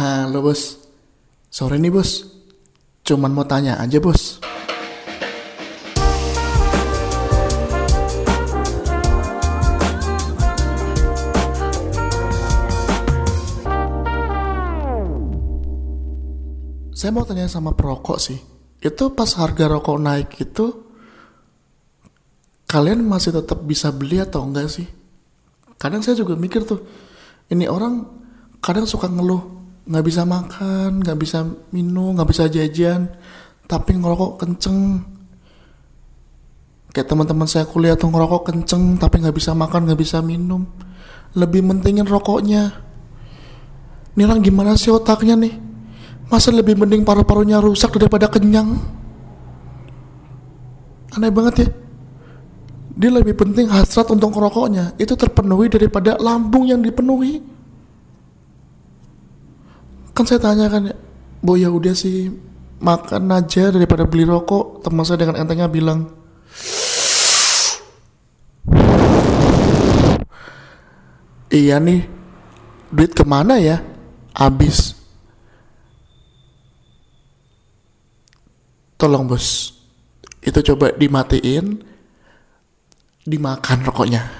Halo bos, sore nih bos. Cuman mau tanya aja bos. Saya mau tanya sama perokok sih. Itu pas harga rokok naik itu kalian masih tetap bisa beli atau enggak sih? Kadang saya juga mikir tuh, ini orang kadang suka ngeluh nggak bisa makan, nggak bisa minum, nggak bisa jajan, tapi ngerokok kenceng. Kayak teman-teman saya kuliah tuh ngerokok kenceng, tapi nggak bisa makan, nggak bisa minum. Lebih mentingin rokoknya. Ini orang gimana sih otaknya nih? Masa lebih mending paru-parunya rusak daripada kenyang? Aneh banget ya. Dia lebih penting hasrat untuk rokoknya itu terpenuhi daripada lambung yang dipenuhi. Kan saya tanyakan ya, Bu ya udah sih makan aja daripada beli rokok. Teman saya dengan entengnya bilang, Iya nih, duit ke mana ya? Abis. Tolong bos, itu coba dimatiin, dimakan rokoknya.